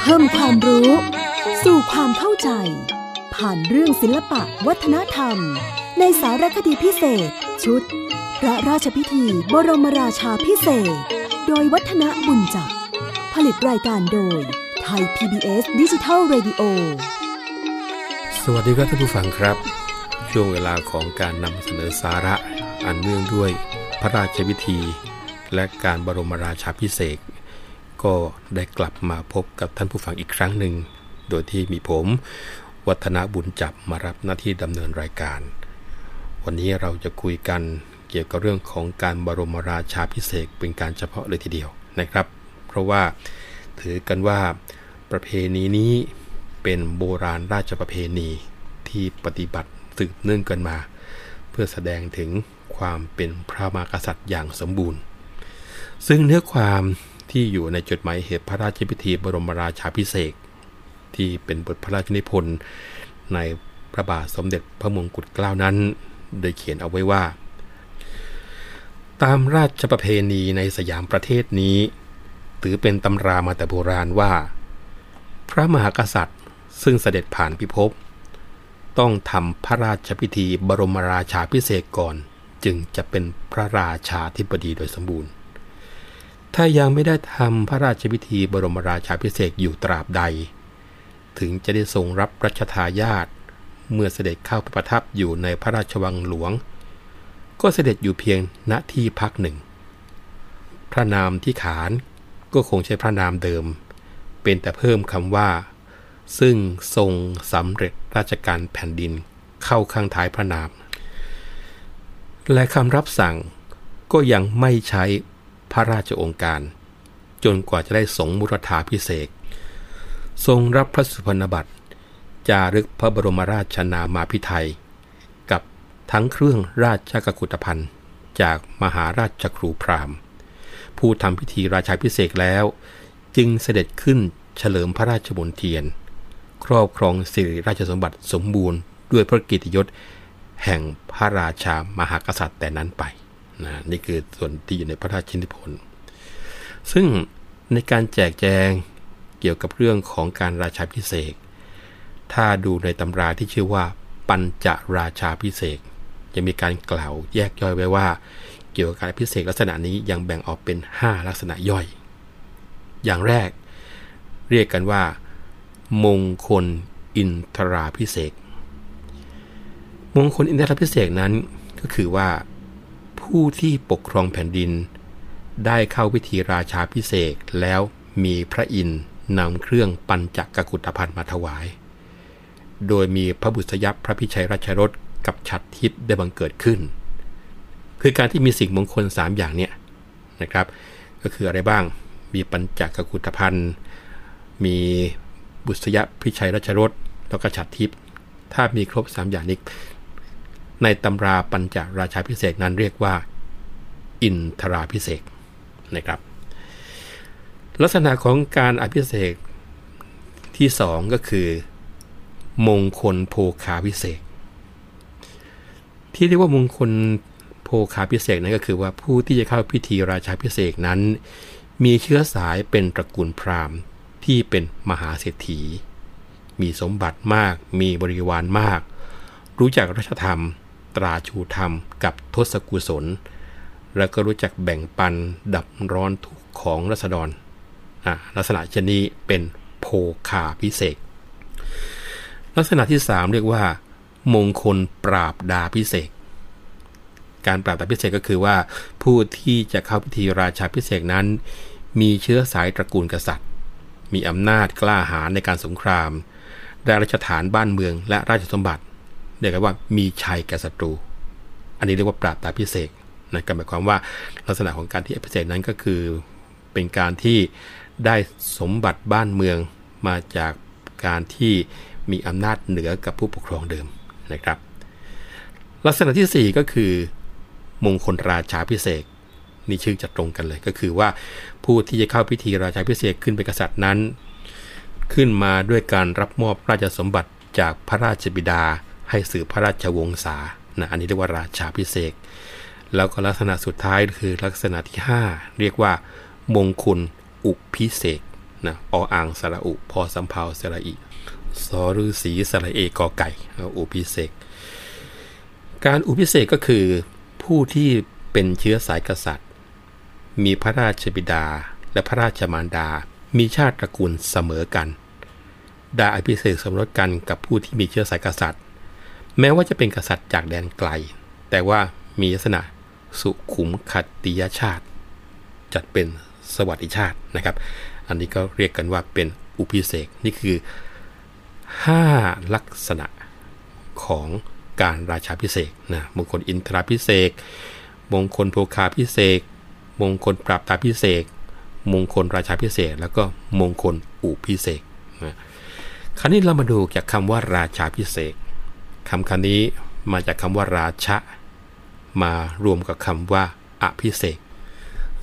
เพิ่มความรู้ สู่ความเข้าใจ ผ่านเรื่องศิลปะวัฒนธรรม ในสารคดีพิเศษ ชุด พระราชพิธีบรมราชาพิเศษ โดยวัฒนบุญจักผลิตรายการโดยไทย PBS ดิจิทัล Radio สวัสดีครับท่านผู้ฟังครับ ช่วงเวลาของการนำเสนอสาระ อันเนื่องด้วยพระราชพิธี และการบรมราชาพิเศษก็ได้กลับมาพบกับท่านผู้ฟังอีกครั้งหนึ่ง โดยที่มีผมวัฒนบุญจับมารับหน้าที่ดำเนินรายการ วันนี้เราจะคุยกันเกี่ยวกับเรื่องของการบรมราชาพิเศษเป็นการเฉพาะเลยทีเดียวนะครับ เพราะว่าถือกันว่าประเพณีนี้เป็นโบราณราชประเพณีที่ปฏิบัติสืบเนื่องกันมา เพื่อแสดงถึงความเป็นพระมหากษัตริย์อย่างสมบูรณ์ ซึ่งเนื้อความที่อยู่ในจดหมายเหตุพระราชพิธีบรมราชาพิเศษที่เป็นบทพระราชนิพนธ์ในพระบาทสมเด็จพระมงกุฎเกล้านั้น โดยเขียนเอาไว้ว่า ตามราชประเพณีในสยามประเทศนี้ ถือเป็นตำรามาแต่โบราณว่า พระมหากษัตริย์ซึ่งเสด็จผ่านพิภพต้องทำพระราชพิธีบรมราชาพิเศษก่อน จึงจะเป็นพระราชาธิบดีโดยสมบูรณ์ ถ้ายังไม่ได้ทำพระราชพิธีบรมราชาพิเศษอยู่ตราบใด ถึงจะได้ทรงรับรัชทายาทเมื่อเสด็จเข้าประทับอยู่ในพระราชวังหลวง ก็เสด็จอยู่เพียงณที่พักหนึ่ง พระนามที่ขานก็คงใช้พระนามเดิม เป็นแต่เพิ่มคำว่า ซึ่งทรงสำเร็จราชการแผ่นดินเข้าข้างท้ายพระนาม และคำรับสั่งก็ยังไม่ใช้ พระราชองค์การ จนกว่าจะได้สงมุรธาพิเศษทรงรับพระสุพรรณบัตรจารึกพระบรมราชนามาพิไทย กับทั้งเครื่องราชกกุฏภัณฑ์จากมหาราชครูพราหมณ์ ผู้ทำพิธีราชาพิเศษแล้ว จึงเสด็จขึ้นเฉลิมพระราชมนเทียน ครอบครองสิริราชสมบัติสมบูรณ์ด้วยพระกิตยศแห่งพระราชามหากษัตริย์แต่นั้นไป นะนี่คือส่วนที่อยู่ในพระราชนิพนธ์ซึ่งในการแจกแจงเกี่ยวกับเรื่องของการราชาพิเศษถ้าดูในตำราที่ชื่อว่าปัญจราชาพิเศษจะมีการกล่าวแยกย่อยไว้ว่า เกี่ยวกับการพิเศษลักษณะนี้ยังแบ่งออกเป็น 5 ลักษณะย่อย อย่างแรกเรียกกันว่า มงคลอินทราพิเศษมงคลอินทราพิเศษนั้นก็คือว่า ผู้ที่ปกครองแผ่นดิน ได้เข้าพิธีราชาพิเศษแล้วมีพระอินทร์นำเครื่องปัญจกกุฏภัณฑ์มาถวาย โดยมีพระบุษยพระพิชัยราชรถกับฉัตรทิพย์ได้บังเกิดขึ้น คือการที่มีสิ่งมงคล 3 อย่างเนี่ยนะครับ ก็คืออะไรบ้าง มีปัญจกกุฏภัณฑ์ มีบุษยพิชัยราชรถแล้วก็ฉัตรทิพย์ ถ้ามีครบ 3 อย่างนี้ ในตำราปัญจราชาพิเศษนั้นเรียกว่า อินทราพิเศษนะครับ ลักษณะของการอภิเษกที่2ก็คือ มงคลโภคาพิเศษ ที่เรียกว่ามงคลโภคาพิเศษนั้นก็คือว่าผู้ที่จะเข้าพิธีราชาพิเศษนั้น มีเชื้อสายเป็นตระกูลพราหมณ์ที่เป็นมหาเศรษฐี มีสมบัติมาก มีบริวารมาก รู้จักรัชธรรม ตราชูธรรมกับทศกุศล แล้วก็รู้จักแบ่งปันดับร้อนทุกข์ของรัษฎรลักษณะชนี้เป็นโภคาพิเศษลักษณะที่ 3 เรียกว่า มงคลปราบดาพิเศษการปราบดาพิเศษก็คือว่า ผู้ที่จะเข้าพิธีราชาพิเศษนั้น มีเชื้อสายตระกูลกษัตริย์ มีอำนาจกล้าหาญในการสงคราม ได้ราชฐานบ้านเมืองและราชสมบัติ รียกว่ามีชัยแก่ศัตรู อันนี้เรียกว่าปราบดาพิเศษนะก็หมายความว่าลักษณะของการที่อภิเษกนั้นก็คือเป็นการที่ได้สมบัติบ้านเมืองมาจากการที่มีอำนาจเหนือกับผู้ปกครองเดิมนะครับ ลักษณะที่ 4 ก็คือ มงคลราชาพิเศษนี่ชื่อจะตรงกันเลยก็คือว่าผู้ที่จะเข้าพิธีราชาพิเศษขึ้นเป็นกษัตริย์นั้น ขึ้นมาด้วยการรับมอบราชสมบัติจากพระราชบิดา ให้สืบพระราชวงศานะอันนี้เรียกว่าราชาพิเศษแล้วก็ลักษณะสุดท้ายคือลักษณะที่ 5 เรียกว่า มงคลอุพิเศษนะออ่างสระอุพอสำเพาสระอีสอฤษีสระเอกอไก่อุพิเศษการอุพิเศษก็คือผู้ที่เป็นเชื้อสายกษัตริย์ มีพระราชบิดาและพระราชมารดา มีชาติตระกูลเสมอกันดาอภิเษกสมรสกันกับผู้ที่มีเชื้อสายกษัตริย์ แม้ว่าจะเป็นกษัตริย์จากแดนไกล แต่ว่ามีลักษณะสุขุมขัตติยชาติ จัดเป็นสวัสดิชาตินะครับ อันนี้ก็เรียกกันว่าเป็นอุพิเศกนี่คือ 5 ลักษณะของการราชาพิเศษนะมงคลอินทราพิเศษมงคลโภคาพิเศษมงคลปราบตาพิเศษมงคลราชาพิเศษแล้วก็มงคลอุพิเศษนะคราวนี้เรามาดูจากคำว่าราชาพิเศษ คำคำนี้มาจากคำว่าราชะ มารวมกับคำว่าอภิเศก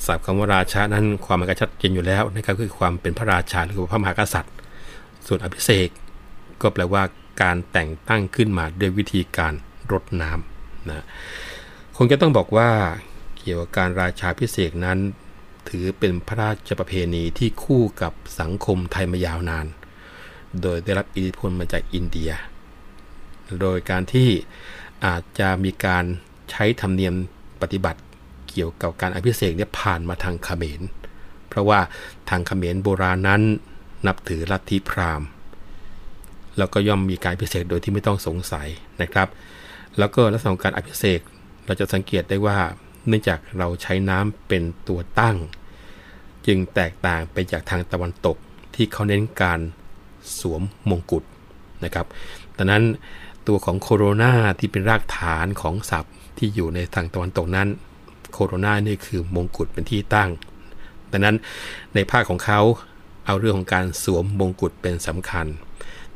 ศัพท์คำว่าราชานั้นความหมันก็ชัดเจนอยู่แล้วนะครับคือความเป็นพระราชาหรือพระมหากษัตริย์ ส่วนอภิเศกก็แปลว่าการแต่งตั้งขึ้นมาด้วยวิธีการรดน้ำนะคงจะต้องบอกว่าเกี่ยวกับการราชาพิเศษนั้น ถือเป็นพระราชประเพณีที่คู่กับสังคมไทยมายาวนาน โดยได้รับอิทธิพลมาจากอินเดีย โดยการที่อาจจะมีการใช้ธรรมเนียมปฏิบัติเกี่ยวกับการอภิเษกเนี่ยผ่านมาทางเขมร เพราะว่าทางเขมรโบราณนั้นนับถือลัทธิพราหมณ์ แล้วก็ย่อมมีการพิเศษโดยที่ไม่ต้องสงสัยนะครับ แล้วก็ลักษณะของการอภิเษกเราจะสังเกตได้ว่าเนื่องจากเราใช้น้ำเป็นตัวตั้ง จึงแตกต่างไปจากทางตะวันตกที่เขาเน้นการสวมมงกุฎนะครับดังนั้น ตัวของโคโรนาที่เป็นรากฐานของศัพท์ที่อยู่ในทางตะวันตกนั้น โคโรนานี่คือมงกุฎเป็นที่ตั้ง ดังนั้นในภาคของเขาเอาเรื่องของการสวมมงกุฎเป็นสำคัญ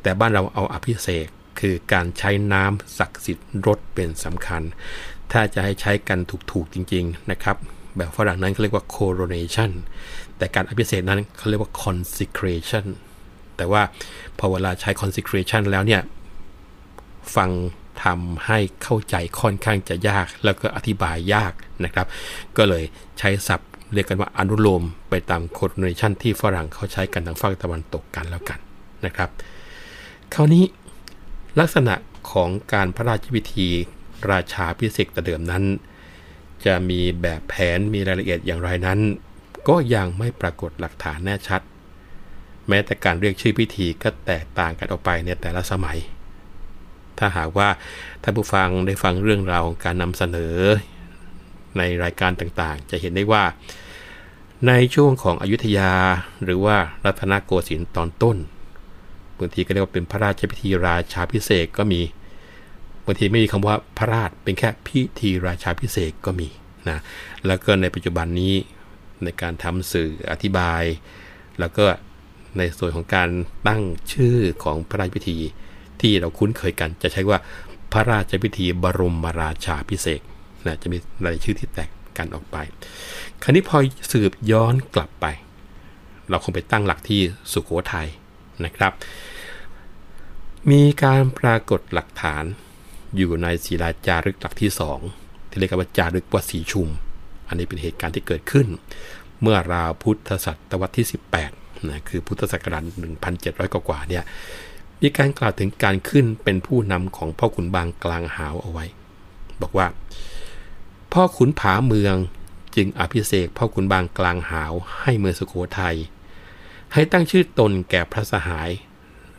แต่บ้านเราเอาอภิเษกคือการใช้น้ำศักดิ์สิทธิ์รดเป็นสำคัญ ถ้าจะให้ใช้กันถูกๆจริง ๆ นะครับ แบบฝรั่งนั้นเขาเรียกว่า coronation แต่การอภิเษกนั้นเขาเรียกว่า consecration แต่ว่าพอเวลาใช้ consecration แล้วเนี่ย ฟังทำให้เข้าใจค่อนข้างจะยาก แล้วก็อธิบายยากนะครับ ก็เลยใช้ศัพท์เรียกกันว่าอนุโลมไปตาม coronation ที่ฝรั่งเขาใช้กันทางฝั่งตะวันตกกันแล้วกันนะครับ คราวนี้ลักษณะของการพระราชพิธีราชาพิเศษแต่เดิมนั้น จะมีแบบแผนมีรายละเอียดอย่างไรนั้น ก็ยังไม่ปรากฏหลักฐานแน่ชัด แม้แต่การเรียกชื่อพิธีก็แตกต่างกันออกไปในแต่ละสมัย ถ้าหากว่าท่านผู้ฟังได้ฟังเรื่องราวของการนำเสนอ ในรายการต่างๆ จะเห็นได้ว่า ในช่วงของอยุธยาหรือว่ารัตนโกสินทร์ตอนต้นบางทีก็เรียกว่าเป็นพระราชพิธีราชาพิเศษก็มีบางทีไม่มีคำว่าพระราชเป็นแค่พิธีราชาพิเศษก็มีนะแล้วก็ในปัจจุบันนี้ในการทำสื่ออธิบาย แล้วก็ในส่วนของการตั้งชื่อของพระราชพิธี ที่เราคุ้นเคยกัน จะใช้ว่าพระราชพิธีบรมราชาพิเศษนะจะมีรายชื่อที่แตกกันออกไป คราวนี้พอสืบย้อนกลับไป เราคงไปตั้งหลักที่สุขโขทัยนะครับ มีการปรากฏหลักฐานอยู่ในศิลาจารึกหลักที่ 2 ที่เรียกว่าจารึกวัดศรีชุม อันนี้เป็นเหตุการณ์ที่เกิดขึ้น เมื่อราวพุทธศตวรรษที่ 18นะคือพุทธศักราช1,700 กว่าเนี่ย มีการกล่าวถึงการขึ้นเป็นผู้นำของพ่อขุนบางกลางหาวเอาไว้ บอกว่า พ่อขุนผาเมืองจึงอภิเษกพ่อขุนบางกลางหาวให้เมืองสุโขทัยให้ตั้งชื่อตนแก่พระสหาย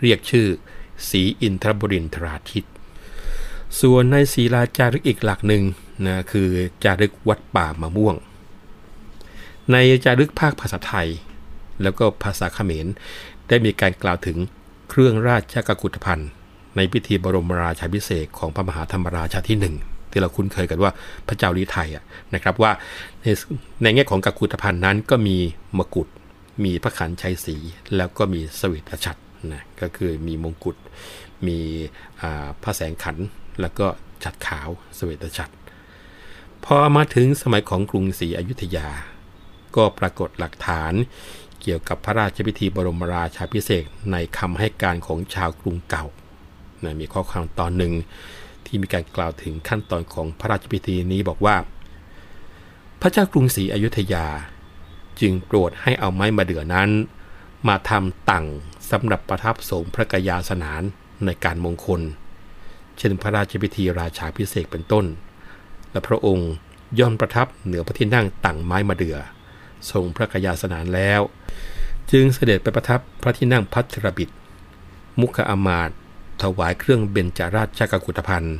เรียกชื่อสีอินทรบรินทราทิตส่วนในศีลาจารึกอีกหลักหนึ่งนะคือจารึกวัดป่ามะม่วง ในจารึกภาคภาษาไทย แล้วก็ภาษาเขมร ได้มีการกล่าวถึง เครื่องราชกุกุฏภัณฑ์ในพิธีบรมราชาพิเศษของพระมหาธรรมราชาที่หนึ่งที่เราคุ้นเคยกันว่าพระเจ้าลีไทยนะครับว่าในในแง่ของกกุฏภัณฑ์นั้นก็มีมกุฎมีพระขันชัยศรีแล้วก็มีสวิตฉัตรนะก็คือมีมงกุฎมีพระแสงขันแล้วก็ฉัดขาวสเวตฉัตรพอมาถึงสมัยของกรุงศรีอยุธยา ก็ปรากฏหลักฐาน เกี่ยวกับพระราชพิธีบรมราชาพิเศษในคำให้การของชาวกรุงเก่านะมีข้อความตอนหนึ่งที่มีการกล่าวถึงขั้นตอนของพระราชพิธีนี้บอกว่า พระเจ้ากรุงศรีอยุธยา จึงโปรดให้เอาไม้มาเดือนั้น มาทำตั่งสำหรับประทับทรงพระกยาสนานในการมงคล เช่นพระราชพิธีราชาพิเศษเป็นต้น และพระองค์ย่อนประทับเหนือพระที่นั่งตั่งไม้มาเดือ ทรงพระกยาสนานแล้ว จึงเสด็จไปประทับพระที่นั่งพัทรบิดมุขอามาตถวายเครื่องเบญจราชกกุฏภัณฑ์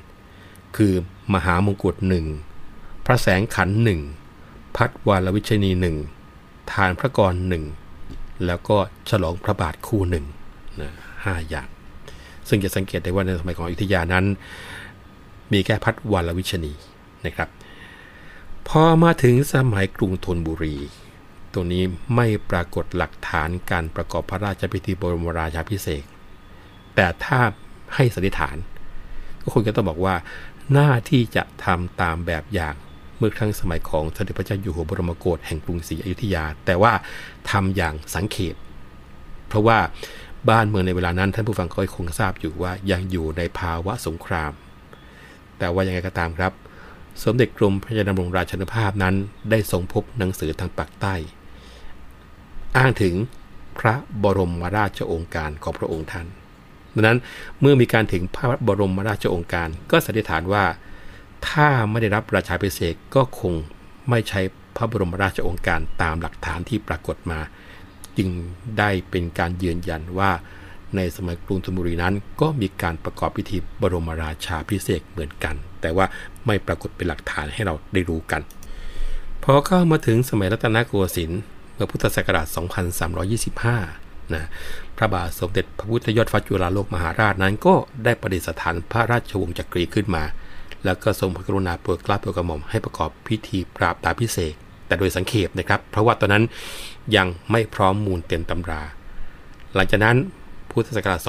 คือมหามงกุฎหนึ่งพระแสงขันหนึ่งพัดวาลวิชนีหนึ่งทานพระกรหนึ่งแล้วก็ฉลองพระบาทคู่หนึ่งนะห้าอย่าง ซึ่งจะสังเกตได้ว่าในสมัยของอยุธยานั้น มีแค่พัดวาลวิชนีนะครับ พอมาถึงสมัยกรุงธนบุรี ตรงนี้ไม่ปรากฏหลักฐานการประกอบพระราชพิธีบรมราชาพิเศษแต่ถ้าให้สันนิษฐาน ก็คงจะต้องบอกว่า หน้าที่จะทำตามแบบอย่างเมื่อครั้งสมัยของสมเด็จพระเจ้าอยู่หัวบรมโกศแห่งกรุงศรีอยุธยา แต่ว่าทำอย่างสังเขปเพราะว่าบ้านเมืองในเวลานั้นท่านผู้ฟังก็คงทราบอยู่ว่ายังอยู่ในภาวะสงคราม แต่ว่ายังไงก็ตามครับ สมเด็จกรมพระยาดำรงราชานุภาพนั้น ได้ทรงพบหนังสือทางปากใต้ อ้างถึงพระบรมราชโองการของพระองค์ท่านดังนั้นเมื่อมีการถึงพระบรมราชโองการก็สันนิษฐานว่า ถ้าไม่ได้รับราชาภิเศษกก็คงไม่ใช้พระบรมราชโองการตามหลักฐานที่ปรากฏมา จึงได้เป็นการยืนยันว่า ในสมัยกรุงธนบุรีนั้น ก็มีการประกอบพิธีบรมราชาพิเศษเหมือนกัน แต่ว่าไม่ปรากฏเป็นหลักฐานให้เราได้รู้กัน พอเข้ามาถึงสมัยรัตนโกสินทร์ เมื่อพุทธศักราช 2325 นะ พระบาทสมเด็จพระพุทธยอดฟ้าจุฬาโลกมหาราชนั้นก็ได้ประดิษฐานพระราชวงศ์จักรีขึ้นมา แล้วก็ทรงพระกรุณาโปรดเกล้าโปรดกระหม่อมให้ประกอบพิธีปราบตาพิเศษ แต่โดยสังเขปนะครับ เพราะว่าตอนนั้นยังไม่พร้อมมูลเต็มตำรา หลังจากนั้นพุทธศักราช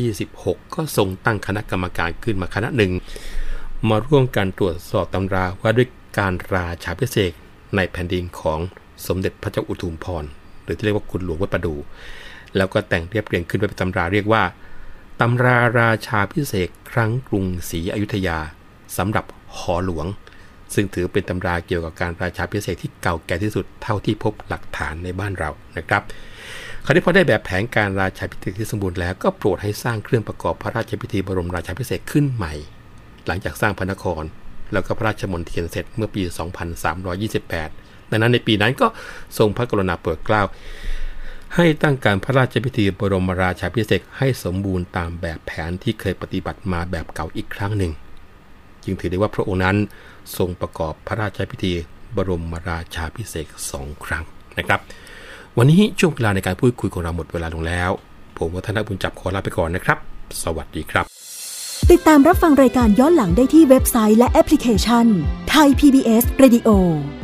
2326 ก็ทรงตั้งคณะกรรมการขึ้นมาคณะหนึ่ง มาร่วมกันตรวจสอบตำราว่าด้วยการราชาพิเศษในแผ่นดินของ สมเด็จพระเจ้าอุทุมพร หรือที่เรียกว่าคุณหลวงวัดประดู แล้วก็แต่งเรียบเรียงขึ้นเป็นตำราเรียกว่าตำราราชาพิเศษครั้งกรุงศรีอยุธยาสำหรับหอหลวง ซึ่งถือเป็นตำราเกี่ยวกับการราชาพิเศษที่เก่าแก่ที่สุดเท่าที่พบหลักฐานในบ้านเรานะครับคราวนี้พอได้แบบแผนการราชาพิธีที่สมบูรณ์แล้วก็โปรดให้สร้างเครื่องประกอบพระราชพิธีบรมราชาพิเศษขึ้นใหม่ หลังจากสร้างพระนคร แล้วก็พระราชมณฑลเสร็จเมื่อปี 2328 ดังนั้นในปีนั้นก็ทรงพระกรุณาโปรดเกล้าให้ตั้งการพระราชพิธีบรมราชาพิเศษให้สมบูรณ์ตามแบบแผนที่เคยปฏิบัติมาแบบเก่าอีกครั้งหนึ่ง จึงถือได้ว่าพระองค์นั้นทรงประกอบพระราชพิธีบรมราชาพิเศษสองครั้งนะครับ วันนี้ช่วงเวลาในการพูดคุยของเราหมดเวลาลงแล้ว ผมวัฒนบุญจับขอลาไปก่อนนะครับ สวัสดีครับ ติดตามรับฟังรายการย้อนหลังได้ที่เว็บไซต์และแอปพลิเคชันไทย PBS Radio ไ